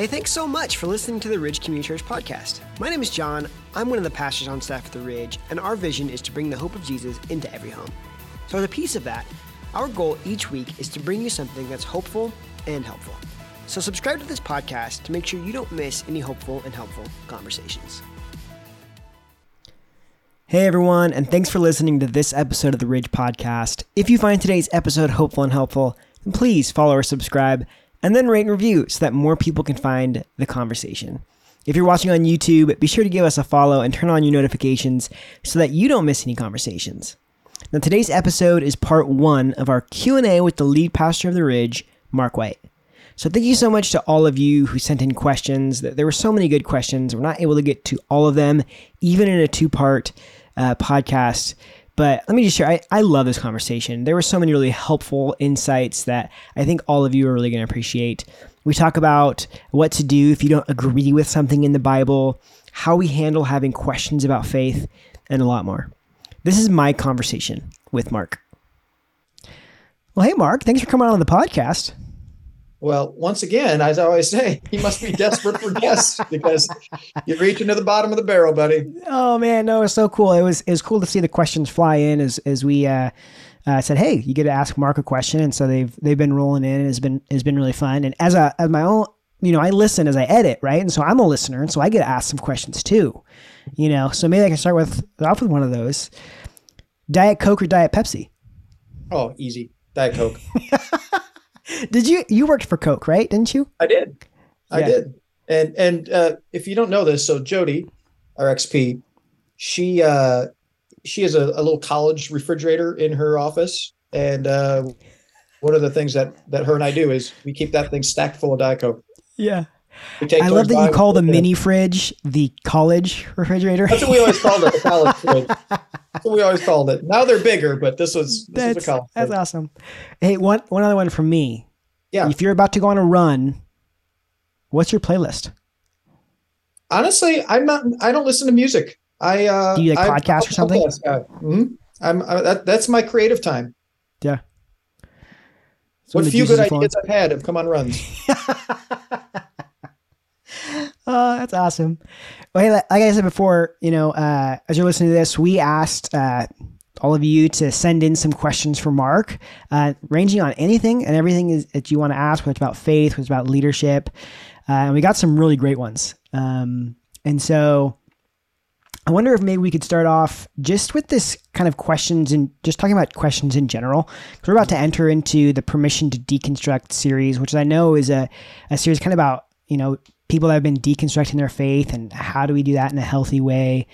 Hey, thanks so much for listening to the Ridge Community Church podcast. My name is John. I'm one of the pastors on staff at the Ridge, and our vision is to bring the hope of Jesus into every home. So, as a piece of that, our goal each week is to bring you something that's hopeful and helpful. So, subscribe to this podcast to make sure you don't miss any hopeful and helpful conversations. Hey everyone, and thanks for listening to this episode of the Ridge Podcast. If you find today's episode hopeful and helpful, then please follow or subscribe and then rate and review so that more people can find the conversation. If you're watching on YouTube, be sure to give us a follow and turn on your notifications so that you don't miss any conversations. Now today's episode is part 1 of our Q&A with the lead pastor of the Ridge, Mark Weigt. So thank you so much to all of you who sent in questions. There were so many good questions. We're not able to get to all of them even in a two-part uh, podcast. But let me just share, I, I love this conversation. There were so many really helpful insights that I think all of you are really going to appreciate. We talk about what to do if you don't agree with something in the Bible, how we handle having questions about faith, and a lot more. This is my conversation with Mark. Well, hey, Mark, thanks for coming on the podcast. Well, once again, as I always say, he must be desperate for guests because you're reaching to the bottom of the barrel, buddy. Oh man, no, it's so cool. It was it was cool to see the questions fly in as as we uh, uh, said, hey, you get to ask Mark a question, and so they've they've been rolling in. It's been it's been really fun. And as a as my own, you know, I listen as I edit, right? And so I'm a listener, and so I get to ask some questions too. You know, so maybe I can start with off with one of those: Diet Coke or Diet Pepsi? Oh, easy, Diet Coke. did you you worked for Coke, right? Didn't you? I did. I did. And and uh, if you don't know this, so Jody, our XP, she uh, she has a, a little college refrigerator in her office, and uh, one of the things that that her and I do is we keep that thing stacked full of Diet Coke. Yeah. I love that you call the mini fridge the college refrigerator. That's what we always called it, the college fridge. That's what we always called it. Now they're bigger, but this was this that's, was a college. That's fridge. awesome. Hey, one one other one from me. Yeah. If you're about to go on a run, what's your playlist? Honestly, I'm not. I don't listen to music. I uh, do you like podcasts or something? Mm-hmm. I'm I, that, that's my creative time. Yeah. what few good ideas I've had have come on runs. oh, that's awesome. Well, hey, like I said before, you know, uh, as you're listening to this, we asked uh, all of you to send in some questions for Mark, uh, ranging on anything and everything is, that you want to ask, whether it's about faith, whether it's about leadership. Uh, and we got some really great ones. Um, and so I wonder if maybe we could start off just with this kind of questions and just talking about questions in general. Because we're about to enter into the Permission to Deconstruct series, which I know is a, a series kind of about, you know, people that have been deconstructing their faith and how do we do that in a healthy way.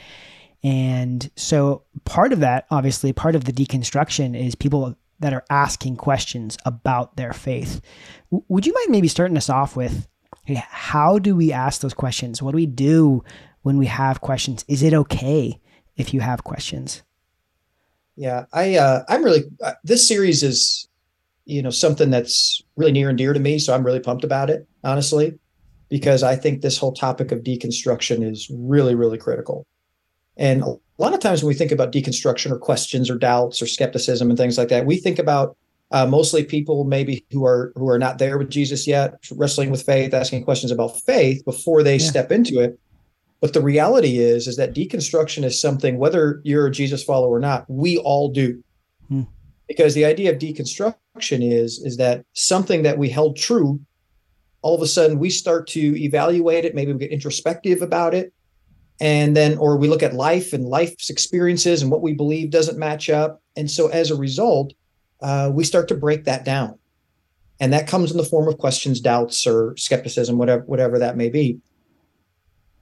And so part of that, obviously, part of the deconstruction is people that are asking questions about their faith. Would you mind maybe starting us off with hey, how do we ask those questions? What do we do when we have questions? Is it okay if you have questions? Yeah, I uh, I'm really uh, this series is you know something that's really near and dear to me, so I'm really pumped about it, honestly, because I think this whole topic of deconstruction is really really critical. And a lot of times when we think about deconstruction or questions or doubts or skepticism and things like that, we think about uh, mostly people maybe who are who are not there with Jesus yet, wrestling with faith, asking questions about faith before they yeah. step into it. But the reality is, is that deconstruction is something, whether you're a Jesus follower or not, we all do. Hmm. Because the idea of deconstruction is, is that something that we held true, all of a sudden we start to evaluate it. Maybe we get introspective about it and then or we look at life and life's experiences and what we believe doesn't match up. And so as a result uh, we start to break that down. And that comes in the form of questions doubts or skepticism whatever whatever that may be.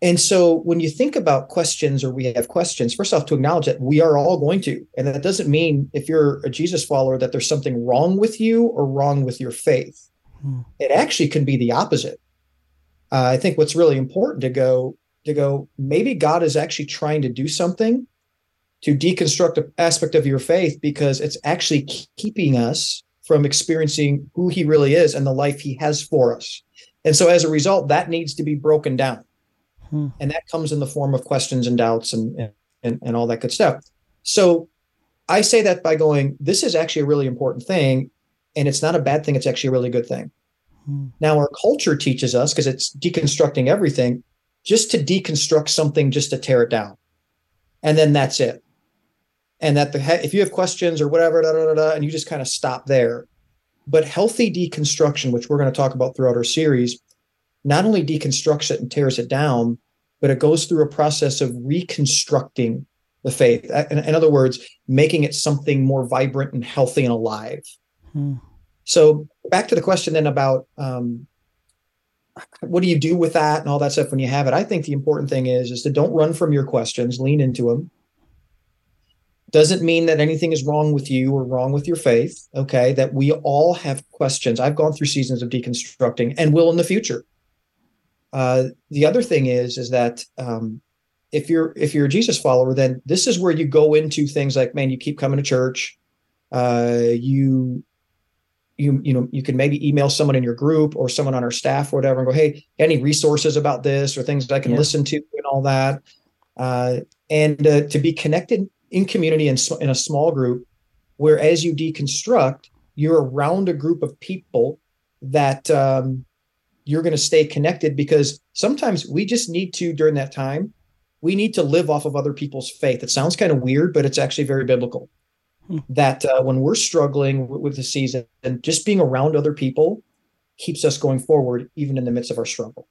And so when you think about questions or we have questions first off to acknowledge that we are all going to. And that doesn't mean if you're a jesus follower that there's something wrong with you or wrong with your faith. Hmm. it actually can be the opposite. Uh, i think what's really important to go to go, maybe God is actually trying to do something to deconstruct an aspect of your faith because it's actually keeping us from experiencing who he really is and the life he has for us. And so as a result, that needs to be broken down. Hmm. And that comes in the form of questions and doubts and, and, and all that good stuff. So I say that by going, this is actually a really important thing. And it's not a bad thing. It's actually a really good thing. Hmm. Now, our culture teaches us, because it's deconstructing everything, just to deconstruct something, just to tear it down. And then that's it. And that the if you have questions or whatever, da, da, da, da, and you just kind of stop there. But healthy deconstruction, which we're going to talk about throughout our series, not only deconstructs it and tears it down, but it goes through a process of reconstructing the faith. In, in other words, making it something more vibrant and healthy and alive. Hmm. So back to the question then about um, what do you do with that and all that stuff when you have it? I think the important thing is is to don't run from your questions, lean into them. Doesn't mean that anything is wrong with you or wrong with your faith. Okay, that we all have questions. I've gone through seasons of deconstructing and will in the future. Uh, the other thing is is that um, if you're if you're a Jesus follower, then this is where you go into things like, man, you keep coming to church, uh, you you you know you can maybe email someone in your group or someone on our staff or whatever and go hey any resources about this or things that i can yeah. listen to and all that? Uh, and uh, to be connected in community in, in a small group where as you deconstruct you're around a group of people that um, you're going to stay connected because sometimes we just need to during that time we need to live off of other people's faith. It sounds kind of weird but it's actually very biblical that uh, when we're struggling with, with the season and just being around other people keeps us going forward even in the midst of our struggle.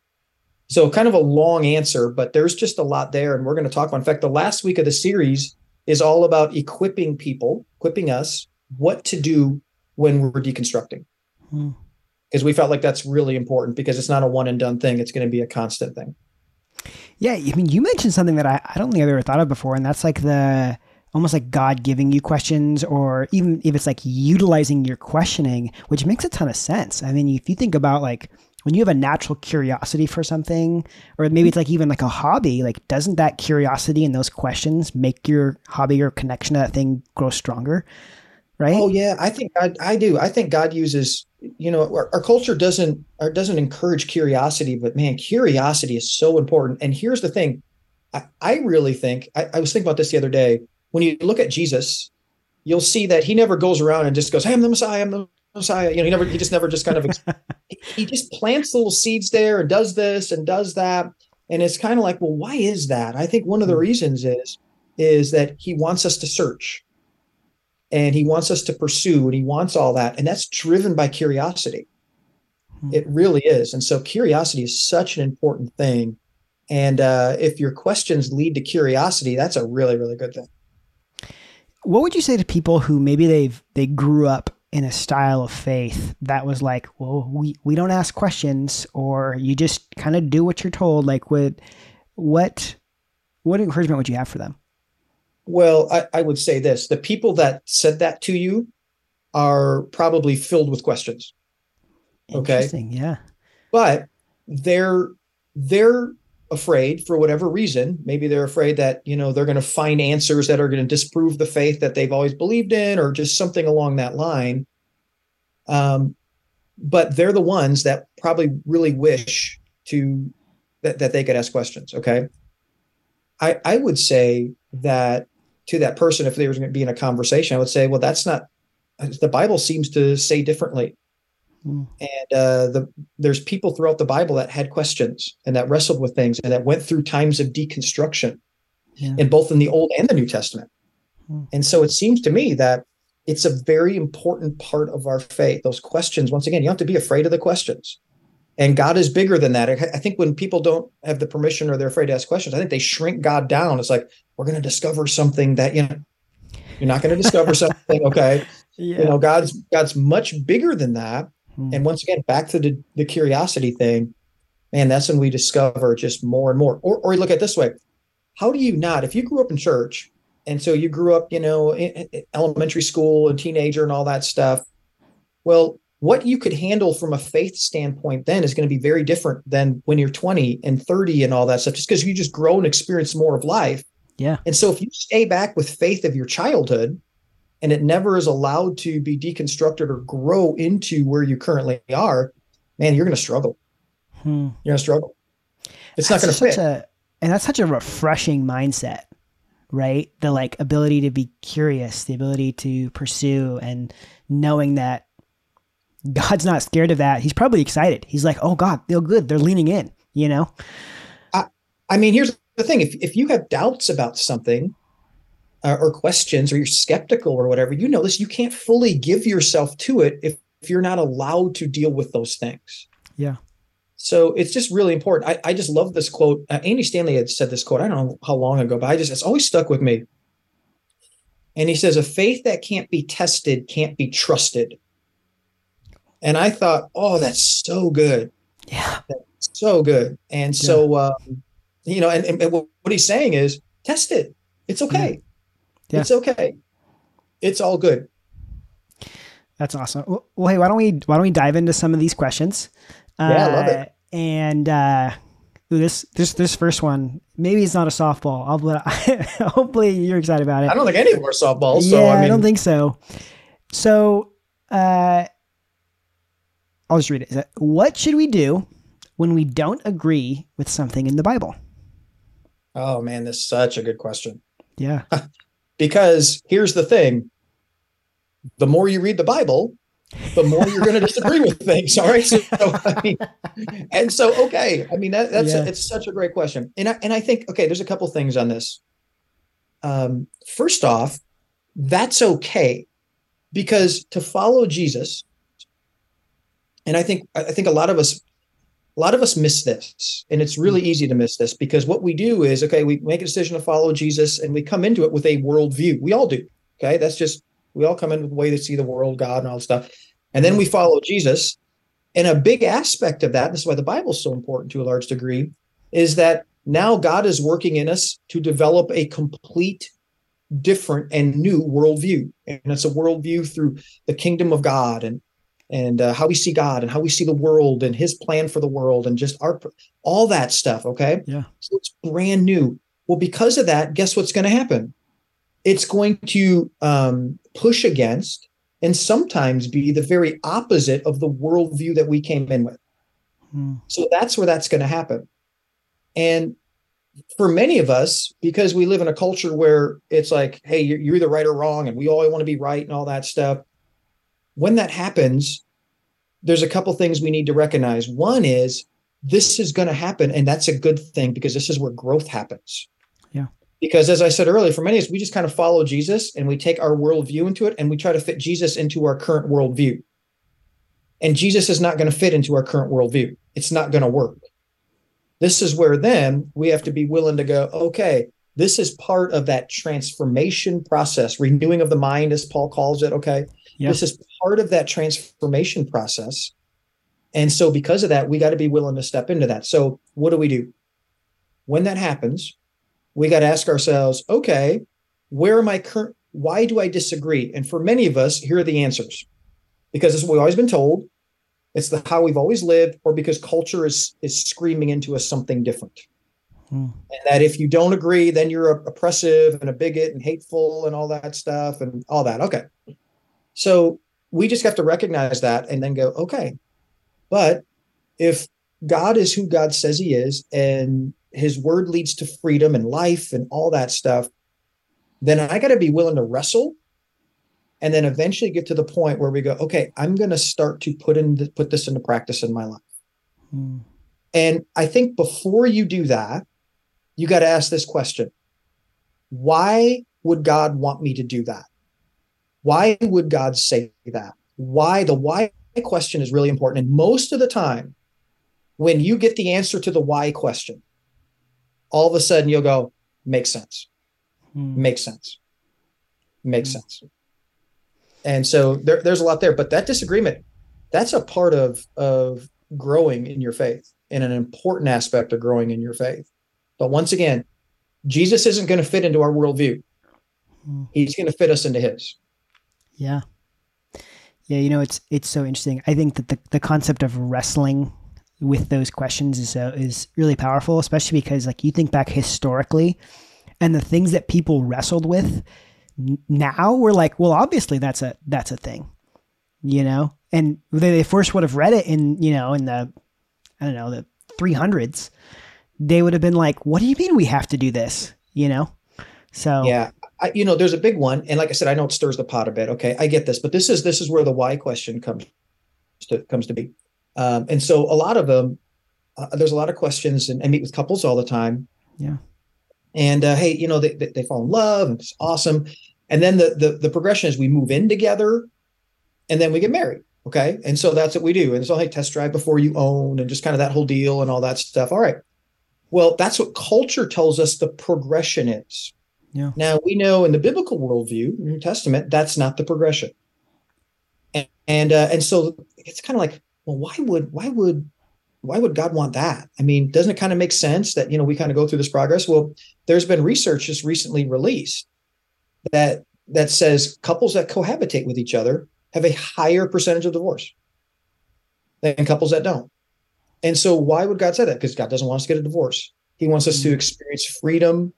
So kind of a long answer but there's just a lot there and we're going to talk about in fact the last week of the series is all about equipping people equipping us what to do when we're deconstructing. Because hmm. we felt like that's really important because it's not a one and done thing it's going to be a constant thing. Yeah i mean you mentioned something that i, I don't think i've ever thought of before and that's like the almost like God giving you questions, or even if it's like utilizing your questioning, which makes a ton of sense. I mean, if you think about like when you have a natural curiosity for something, or maybe it's like even like a hobby, like doesn't that curiosity and those questions make your hobby or connection to that thing grow stronger? Right? Oh yeah, I think I, I do. I think God uses, you know, our, our culture doesn't or doesn't encourage curiosity, but man, curiosity is so important. And here's the thing, I, I really think I, I was thinking about this the other day when you look at Jesus, you'll see that he never goes around and just goes, "Hey, I'm the Messiah. I'm the Messiah." You know, he never. He just never just kind of. he just plants little seeds there and does this and does that, and it's kind of like, well, why is that? I think one of the hmm. reasons is is that he wants us to search, and he wants us to pursue, and he wants all that, and that's driven by curiosity. Hmm. It really is, and so curiosity is such an important thing. And uh, if your questions lead to curiosity, that's a really, really good thing what would you say to people who maybe they've they grew up in a style of faith that was like, well, we we don't ask questions, or you just kind of do what you're told? Like, what what what encouragement would you have for them? Well, I, I would say this: the people that said that to you are probably filled with questions. Okay. Yeah. But they're they're afraid for whatever reason. Maybe they're afraid that, you know, they're going to find answers that are going to disprove the faith that they've always believed in or just something along that line. Um, but they're the ones that probably really wish to that, that they could ask questions. Okay. I, I would say that to that person, if they were going to be in a conversation, I would say, well, that's not, the Bible seems to say differently. Mm. And uh, the, there's people throughout the Bible that had questions and that wrestled with things and that went through times of deconstruction, yeah. in both in the Old and the New Testament. Mm. And so it seems to me that it's a very important part of our faith. Those questions, once again, you don't have to be afraid of the questions. And God is bigger than that. I think when people don't have the permission or they're afraid to ask questions, I think they shrink God down. It's like we're going to discover something that you know you're not going to discover something. Okay, yeah. you know God's God's much bigger than that. Hmm. And once again, back to the, the curiosity thing, man, that's when we discover just more and more. Or, or look at this way how do you not, if you grew up in church, and so you grew up, you know, in, in elementary school and teenager and all that stuff, well, what you could handle from a faith standpoint then is going to be very different than when you're 20 and 30 and all that stuff, just because you just grow and experience more of life. Yeah. And so if you stay back with faith of your childhood, and it never is allowed to be deconstructed or grow into where you currently are, man, you're going to struggle. Hmm. You're going to struggle. It's that's not going to fit. A, and that's such a refreshing mindset, right? The like ability to be curious, the ability to pursue, and knowing that God's not scared of that. He's probably excited. He's like, oh God, feel good. They're leaning in, you know? I, I mean, here's the thing. If, if you have doubts about something uh, or questions or you're skeptical or whatever, you know this, you can't fully give yourself to it if, if you're not allowed to deal with those things. Yeah. So it's just really important. I, I just love this quote. Uh, Andy Stanley had said this quote. I don't know how long ago, but I just, it's always stuck with me. And he says, a faith that can't be tested can't be trusted. And I thought, oh, that's so good. Yeah. That's so good. And Yeah. so, um, you know, and, and, and what he's saying is test it. It's okay. Yeah. It's okay. It's all good. That's awesome. Well, well, hey, why don't we why don't we dive into some of these questions? Yeah, I love it. Uh, And uh, this this this first one, maybe it's not a softball. I'll, but hopefully you're excited about it. I don't think any of them are softballs. yeah, so, I I, mean, don't think so. So, uh, I'll just read it. Is that- What should we do when we don't agree with something in the Bible? oh man, this is such a good question. Yeah. Because here's the thing the more you read the Bible, the more you're going to disagree with things. All right. So, I mean, and so, okay. I mean, that, that's, Yeah. it's such a great question. And I, and I think, okay, there's a couple things on this. Um, first off, that's okay because to follow Jesus, and I think, I think a lot of us, a lot of us miss this and it's really mm. easy to miss this because what we do is okay we make a decision to follow jesus and we come into it with a worldview. We all do okay? That's just we all come in with a way to see the world god and all that stuff. And then we mm. follow jesus. And a big aspect of that this is why the bible is so important to a large degree is that now god is working in us to develop a complete different and new worldview. And it's a worldview through the kingdom of god and and uh, how we see God and how we see the world and His plan for the world and just our all that stuff. Okay, Yeah. so it's brand new. Well, because of that, guess what's going to happen? It's going to um, push against and sometimes be the very opposite of the worldview that we came in with. Hmm. So that's where that's going to happen. And for many of us, because we live in a culture where it's like, hey, you're, you're either right or wrong, and we all want to be right and all that stuff. When that happens, there's a couple things we need to recognize. One is this is going to happen, and that's a good thing because this is where growth happens. Yeah. Because as I said earlier, for many of us, we just kind of follow Jesus and we take our worldview into it and we try to fit Jesus into our current worldview. And Jesus is not going to fit into our current worldview. It's not going to work. This is where then we have to be willing to go, okay, this is part of that transformation process, renewing of the mind, as Paul calls it. Okay. Yeah. This is part of that transformation process. And so, because of that, we got to be willing to step into that. So, what do we do? When that happens, we got to ask ourselves, okay, where am I current? Why do I disagree? And for many of us, here are the answers because it's what we've always been told. It's the how we've always lived, or because culture is is screaming into us something different. Hmm. And that if you don't agree, then you're oppressive and a bigot and hateful and all that stuff and all that. Okay. So we just have to recognize that and then go, okay. But if God is who God says he is and his word leads to freedom and life and all that stuff, then I got to be willing to wrestle and then eventually get to the point where we go, okay, I'm going to start to put in the, put this into practice in my life. Hmm. And I think before you do that, you got to ask this question. Why would God want me to do that? Why would God say that? Why? The why question is really important. And most of the time, when you get the answer to the why question, all of a sudden you'll go, makes sense, Hmm. makes sense, makes Mm. sense. And so there, there's a lot there, but that disagreement, that's a part of of growing in your faith and an important aspect of growing in your faith. But once again, Jesus isn't going to fit into our worldview. Hmm. He's going to fit us into his. Yeah. Yeah, you know, it's it's so interesting. I think that the, the concept of wrestling with those questions is so is really powerful, especially because like you think back historically and the things that people wrestled with now we're like, well, obviously that's a that's a thing. You know? And they, they first would have read it in, you know, in the I don't know, the 300s. They would have been like, "What do you mean we have to do this?" You know? So Yeah. I, you know, there's a big one. And like I said, I know it stirs the pot a bit. Okay. I get this, but this is this is where the why question comes to comes to be. Um, and so a lot of them, uh, there's a lot of questions, and I meet with couples all the time. Yeah. And uh, hey, you know, they, they, they fall in love, and it's awesome. And then the, the the progression is we move in together, and then we get married. Okay, and so that's what we do. And so hey, test drive before you own, and just kind of that whole deal and all that stuff. All right. Well, that's what culture tells us the progression is. Yeah. Now we know in the biblical worldview, New Testament, that's not the progression. And and, uh, and so it's kind of like, well, why would why would why would God want that? I mean, doesn't it kind of make sense that you know we kind of go through this progress? Well, there's been research just recently released that that says couples that cohabitate with each other have a higher percentage of divorce than couples that don't. And so why would God say that? Because God doesn't want us to get a divorce. He wants us to Mm. experience freedom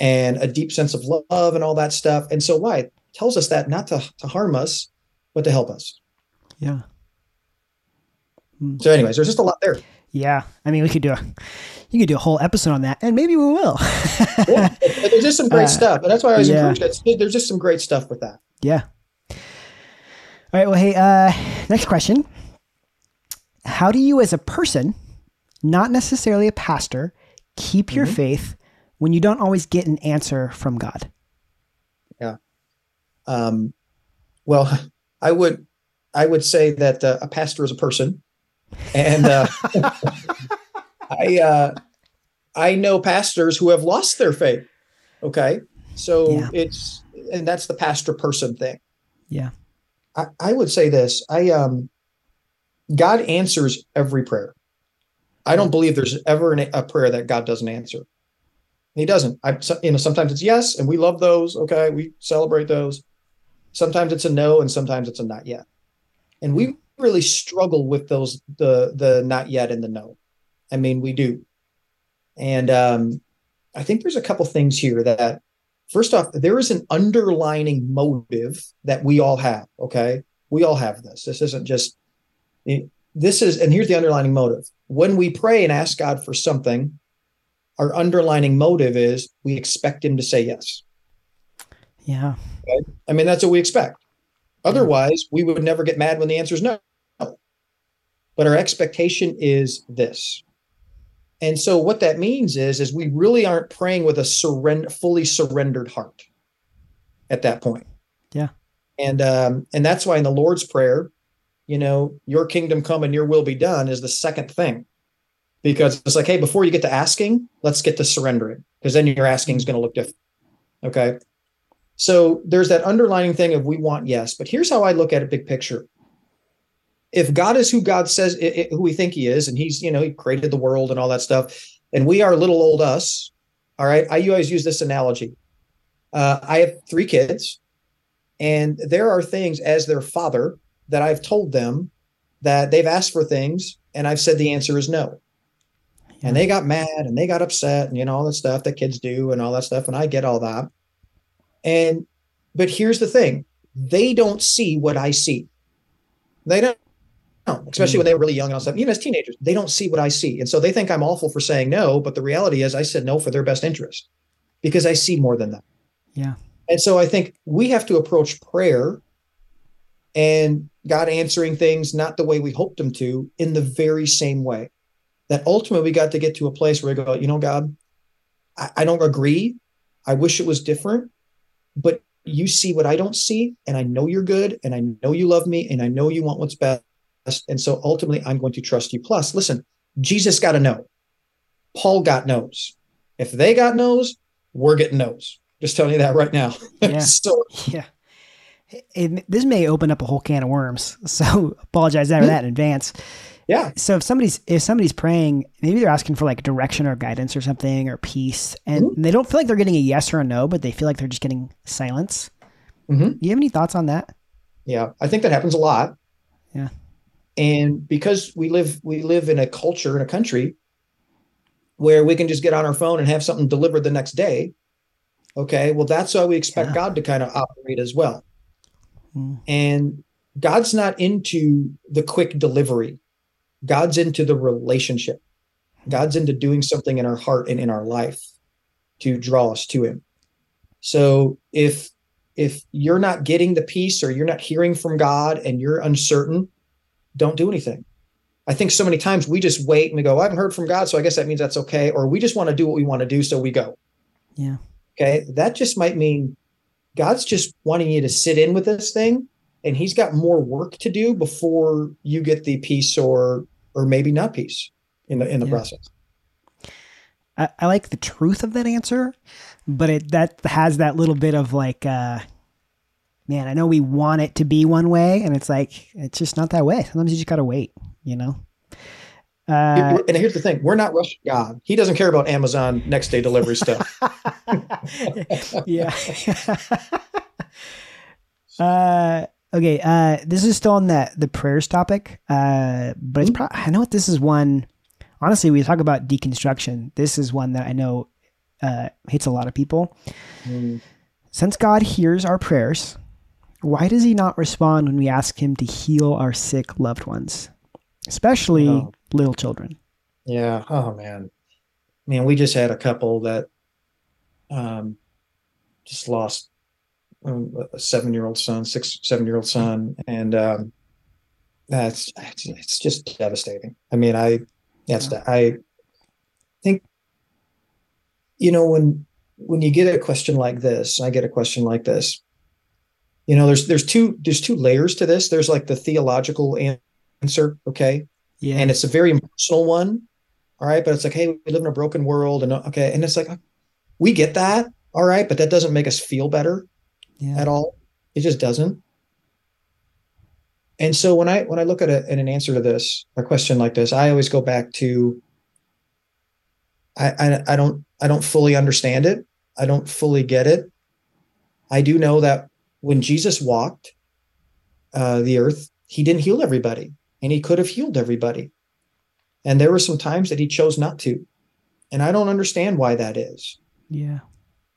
and a deep sense of love and all that stuff. And so why? It tells us that not to, to harm us, but to help us. Yeah. So, anyways, there's just a lot there. Yeah. I mean, we could do a you could do a whole episode on that, and maybe we will. Yeah, there's just some great Uh, stuff. And that's why I was yeah. encourage that. There's just some great stuff with that. Yeah. All right. Well, hey, uh, next question. How do you, as a person, not necessarily a pastor, keep your Mhm. faith when you don't always get an answer from God? Yeah. Um, well, I would, I would say that uh, a pastor is a person, and uh, I, uh, I know pastors who have lost their faith. Okay, so Yeah. it's, and that's the pastor person thing. Yeah. I, I would say this. I um, God answers every prayer. I don't believe there's ever an, a prayer that God doesn't answer. He doesn't. I, you know, sometimes it's yes, and we love those. Okay, we celebrate those. Sometimes it's a no, and sometimes it's a not yet. And we really struggle with those the the not yet and the no. I mean, we do. And um, I think there's a couple things here that, first off, there is an underlining motive that we all have. Okay, we all have this. This isn't just. this is, and here's the underlining motive. When we pray and ask God for something, our underlining motive is we expect Him to say yes. Yeah. I mean, that's what we expect. Otherwise, we would never get mad when the answer is no. But our expectation is this. And so what that means is, is we really aren't praying with a surrender, fully surrendered heart at that point. Yeah. And um, and that's why in the Lord's Prayer, you know, your kingdom come and your will be done is the second thing. Because it's like, hey, before you get to asking, let's get to surrendering, because then your asking is going to look different. Okay. So there's that underlining thing of we want yes, but here's how I look at it big picture. If God is who God says i- i- who we think he is, and he's, you know, he created the world and all that stuff, and we are little old us. All right. I always use this analogy. Uh, I have three kids, and there are things as their father that I've told them that they've asked for things, and I've said the answer is no. And they mm-hmm. got mad and they got upset and you know all the stuff that kids do and all that stuff and I get all that. And but here's the thing, they don't see what I see. They don't, no, especially when mm. they were really young and all stuff. Even as teenagers, they don't see what I see, and so they think I'm awful for saying no. But the reality is, I said no for their best interest because I see more than that. Yeah. And so I think we have to approach prayer and God answering things not the way we hoped them to in the very same way. That ultimately we got to get to a place where we go, you know, God, I, I don't agree. I wish it was different, but you see what I don't see, and I know you're good, and I know you love me, and I know you want what's best. And so ultimately, I'm going to trust you. Plus, listen, Jesus got to know. Paul got knows. If they got knows, we're getting knows. Just telling you that right now. Yeah. so Yeah. It, this may open up a whole can of worms. So apologize for that hmm? in advance. Yeah, So if somebody's if somebody's praying, maybe they're asking for like direction or guidance or something or peace, and Mm-hmm. they don't feel like they're getting a yes or a no, but they feel like they're just getting silence. Mhm. Do you have any thoughts on that? yeah. I think that happens a lot. Yeah. And because we live we live in a culture in a country where we can just get on our phone and have something delivered the next day. Okay, well that's how we expect Yeah. God to kind of operate as well. Mm. And God's not into the quick delivery. God's into the relationship. God's into doing something in our heart and in our life to draw us to him. So if if you're not getting the peace or you're not hearing from God and you're uncertain, don't do anything. I think so many times we just wait and we go, I haven't heard from God, so I guess that means that's okay. Or we just want to do what we want to do, so we go. Yeah. Okay. That just might mean God's just wanting you to sit in with this thing and he's got more work to do before you get the peace or or maybe not peace in the in the yeah. process. I, I, like the truth of that answer, but it that has that little bit of like uh man, I know we want it to be one way and it's like it's just not that way. Sometimes you just gotta wait, you know? Uh, and here's the thing: we're not rushing God. He doesn't care about Amazon next day delivery stuff. yeah. uh, okay. Uh, this is still on the the prayers topic, uh, but it's. Mm-hmm. Pro- I know this is one. Honestly, we talk about deconstruction. This is one that I know uh, hits a lot of people. Mm. Since God hears our prayers, why does He not respond when we ask Him to heal our sick loved ones? especially oh. little children. Yeah. Oh man. Man, we just had a couple that um just lost um, a seven year old son, six, seven year old son. And um that's it's, it's just devastating. I mean, I that's yeah. I think you know when when you get a question like this, I get a question like this. You know, there's there's two there's two layers to this. There's like the theological answer. Okay. Yeah. And it's a very emotional one. All right. But it's like, hey, we live in a broken world. And okay. And it's like, we get that. All right. But that doesn't make us feel better yeah. at all. It just doesn't. And so when I when I look at, a, at an answer to this, a question like this, I always go back to I, I I don't I don't fully understand it. I don't fully get it. I do know that when Jesus walked uh, the earth, he didn't heal everybody and he could have healed everybody. And there were some times that he chose not to. And I don't understand why that is. Yeah.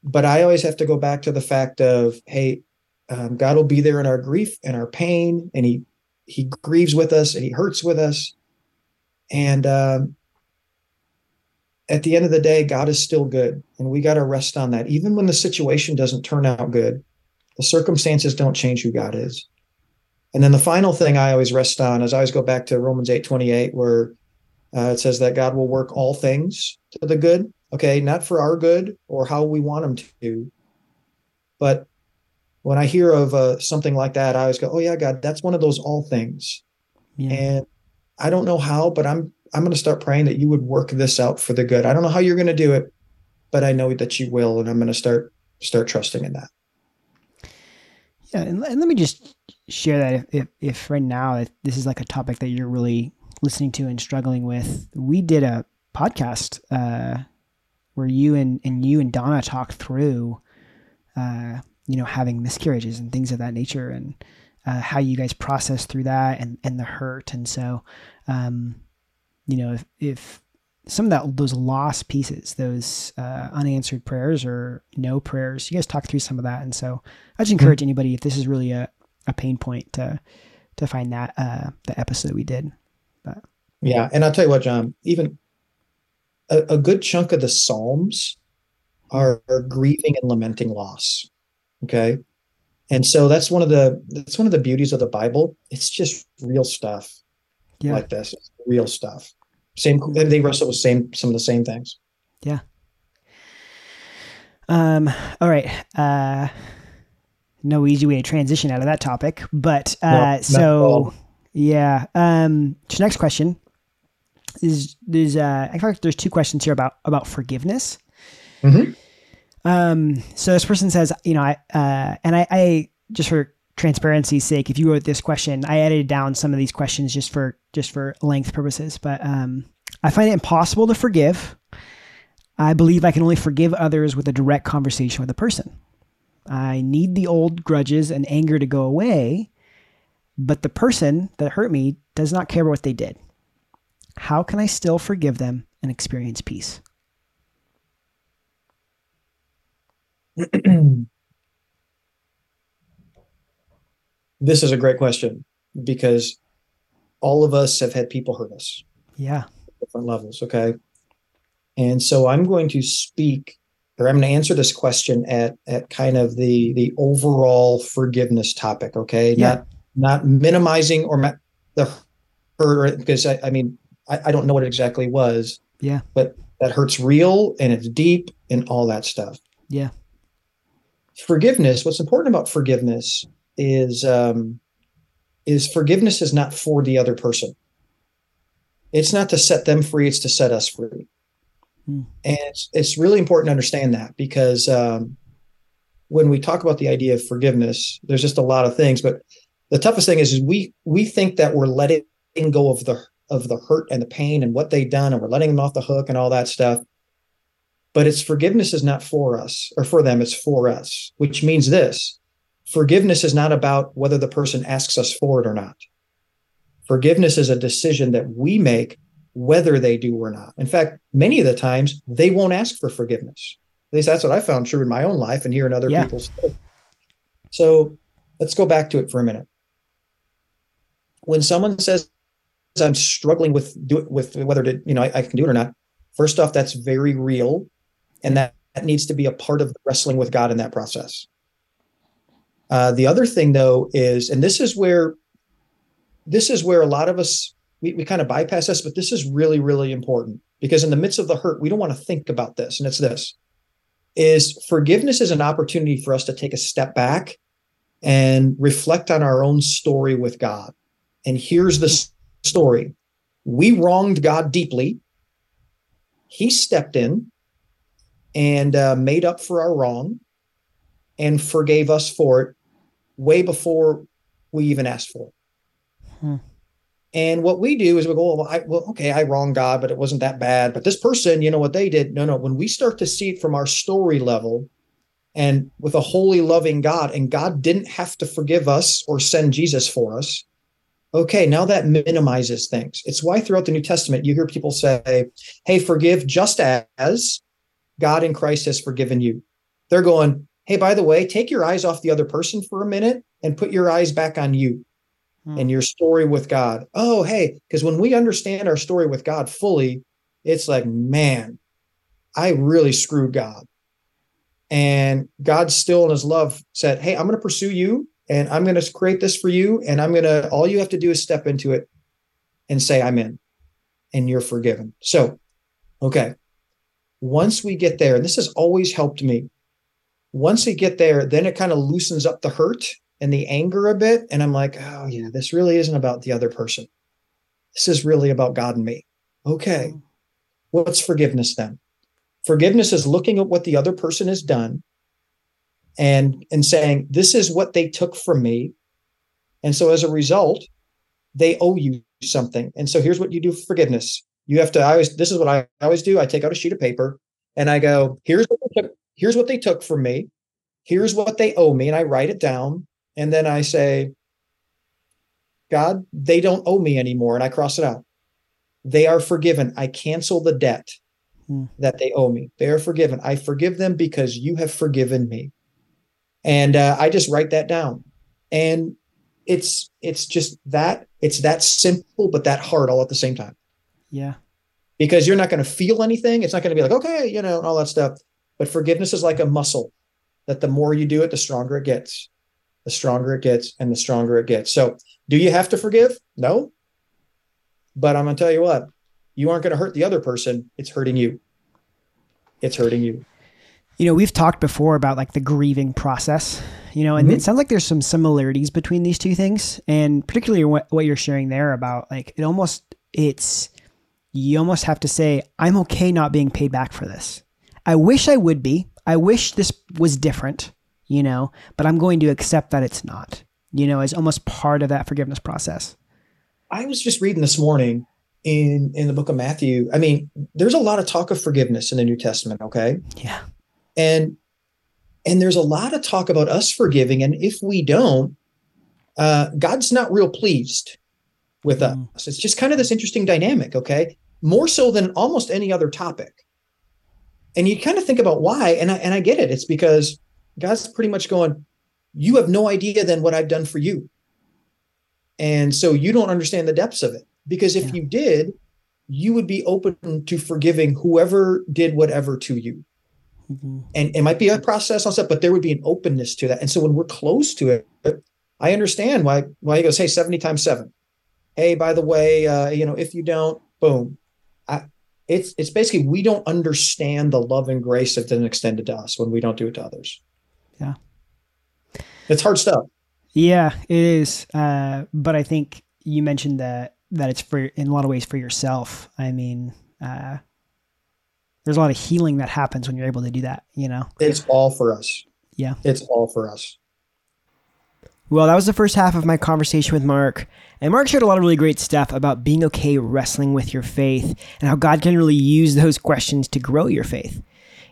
But I always have to go back to the fact of, hey, um, God will be there in our grief and our pain, and he he grieves with us and he hurts with us. And um, at the end of the day, God is still good, and we got to rest on that. Even when the situation doesn't turn out good, the circumstances don't change who God is. And then the final thing I always rest on is I always go back to Romans 8 28, where uh, it says that God will work all things to the good. Okay, not for our good or how we want them to, but when I hear of uh, something like that, I always go, "Oh yeah, God, that's one of those all things." Yeah. And I don't know how, but I'm I'm going to start praying that you would work this out for the good. I don't know how you're going to do it, but I know that you will, and I'm going to start start trusting in that. Yeah, and, and let me just share that if, if, right now if this is like a topic that you're really listening to and struggling with, we did a podcast uh, where you and, and you and Donna talked through, uh, you know, having miscarriages and things of that nature and uh, how you guys process through that and, and the hurt. And so, um, you know, if, if some of that those lost pieces, those uh, unanswered prayers or no prayers. You guys talk through some of that, and so I just encourage mm-hmm. anybody if this is really a, a pain point to to find that uh, the episode we did. But yeah, and I'll tell you what, John. Even a, a good chunk of the Psalms are, are grieving and lamenting loss. Okay, and so that's one of the that's one of the beauties of the Bible. It's just real stuff yeah. like this, real stuff. Same, they wrestle with same some of the same things. Yeah. Um. All right. Uh, no easy way to transition out of that topic, but uh, no, so yeah. Um. So next question is there's uh in fact there's two questions here about about forgiveness. Mm-hmm. Um. So this person says, you know, I uh, and I, I just for transparency's sake, if you wrote this question, I edited down some of these questions just for just for length purposes. But um, I find it impossible to forgive. I believe I can only forgive others with a direct conversation with a person. I need the old grudges and anger to go away, but the person that hurt me does not care about what they did. How can I still forgive them and experience peace? this is a great question because all of us have had people hurt us. Yeah. Different levels. Okay. And so I'm going to speak or I'm going to answer this question at at kind of the the overall forgiveness topic. Okay. Yeah. Not not minimizing or ma- the hurt because I, I mean I, I don't know what it exactly was. Yeah. But that hurt's real and it's deep and all that stuff. Yeah. Forgiveness, what's important about forgiveness is um is forgiveness is not for the other person. It's not to set them free, it's to set us free. Hmm. And it's, it's really important to understand that because um, when we talk about the idea of forgiveness, there's just a lot of things. But the toughest thing is, is we we think that we're letting go of the of the hurt and the pain and what they've done, and we're letting them off the hook and all that stuff. But it's forgiveness is not for us or for them, it's for us, which means this forgiveness is not about whether the person asks us for it or not. Forgiveness is a decision that we make whether they do or not. In fact, many of the times they won't ask for forgiveness. At least that's what I found true in my own life and hearing other yeah. people's. So let's go back to it for a minute. When someone says, "I'm struggling with do with whether to you know I, I can do it or not," first off, that's very real, and that, that needs to be a part of wrestling with God in that process. Uh, the other thing, though, is, and this is where this is where a lot of us we, we kind of bypass this, but this is really, really important because in the midst of the hurt, we don't want to think about this. And it's this is forgiveness is an opportunity for us to take a step back and reflect on our own story with God. And here's the story. We wronged God deeply. He stepped in and uh, made up for our wrong and forgave us for it way before we even asked for it. Hmm. And what we do is we go, well, I, well, okay, I wronged God, but it wasn't that bad. But this person, you know what they did? No, no. When we start to see it from our story level and with a holy, loving God, and God didn't have to forgive us or send Jesus for us, okay, now that minimizes things. It's why throughout the New Testament, you hear people say, hey, forgive just as God in Christ has forgiven you. They're going, hey, by the way, take your eyes off the other person for a minute and put your eyes back on you hmm. and your story with God. Oh, hey, because when we understand our story with God fully, it's like, man, I really screwed God. And God still in his love said, Hey, I'm going to pursue you and I'm going to create this for you. And I'm going to, all you have to do is step into it and say, I'm in and you're forgiven. So, okay. Once we get there, and this has always helped me, once we get there, then it kind of loosens up the hurt and the anger a bit. And I'm like, oh, yeah, this really isn't about the other person. This is really about God and me. Okay. Mm. What's forgiveness then? Forgiveness is looking at what the other person has done and and saying this is what they took from me and so as a result they owe you something and so here's what you do for forgiveness you have to I always this is what i always do i take out a sheet of paper and i go here's what they took here's what they took from me here's what they owe me and i write it down and then I say, God, they don't owe me anymore. And I cross it out. They are forgiven. I cancel the debt hmm. that they owe me. They are forgiven. I forgive them because you have forgiven me. And uh, I just write that down. And it's it's just that it's that simple but that hard all at the same time. Yeah. Because you're not going to feel anything. It's not going to be like, okay, you know, all that stuff. But forgiveness is like a muscle that the more you do it, the stronger it gets the stronger it gets and the stronger it gets. So, do you have to forgive? No. But I'm going to tell you what, you aren't going to hurt the other person. It's hurting you. It's hurting you. You know, we've talked before about like the grieving process, you know, and mm-hmm. it sounds like there's some similarities between these two things. And particularly what, what you're sharing there about like it almost, it's, you almost have to say, I'm okay not being paid back for this. I wish I would be. I wish this was different you know, but I'm going to accept that it's not, you know, as almost part of that forgiveness process. I was just reading this morning in in the book of Matthew. I mean, there's a lot of talk of forgiveness in the New Testament, okay? Yeah. And and there's a lot of talk about us forgiving and if we don't uh God's not real pleased with mm. us. It's just kind of this interesting dynamic, okay? More so than almost any other topic. And you kind of think about why and I and I get it. It's because God's pretty much going, You have no idea then what I've done for you. And so you don't understand the depths of it. Because if yeah. you did, you would be open to forgiving whoever did whatever to you. Mm-hmm. And it might be a process on stuff, but there would be an openness to that. And so when we're close to it, I understand why why he goes, hey, 70 times seven. hey, by the way, uh, you know, if you don't, boom. I, it's it's basically we don't understand the love and grace that's extended to us when we don't do it to others. Yeah, it's hard stuff. Yeah, it is. Uh, but I think you mentioned that that it's for in a lot of ways for yourself. I mean, uh, there's a lot of healing that happens when you're able to do that. You know, it's all for us. Yeah, it's all for us. Well, that was the first half of my conversation with Mark. And Mark shared a lot of really great stuff about being okay wrestling with your faith and how God can really use those questions to grow your faith.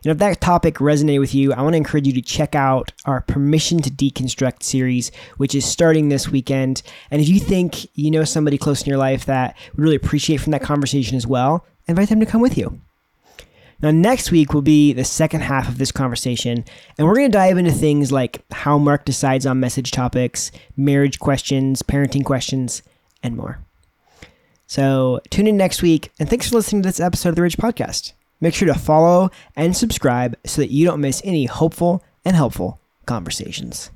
You know, if that topic resonated with you, I want to encourage you to check out our Permission to Deconstruct series, which is starting this weekend. And if you think you know somebody close in your life that would really appreciate from that conversation as well, invite them to come with you. Now, next week will be the second half of this conversation, and we're going to dive into things like how Mark decides on message topics, marriage questions, parenting questions, and more. So, tune in next week, and thanks for listening to this episode of the Ridge Podcast. Make sure to follow and subscribe so that you don't miss any hopeful and helpful conversations.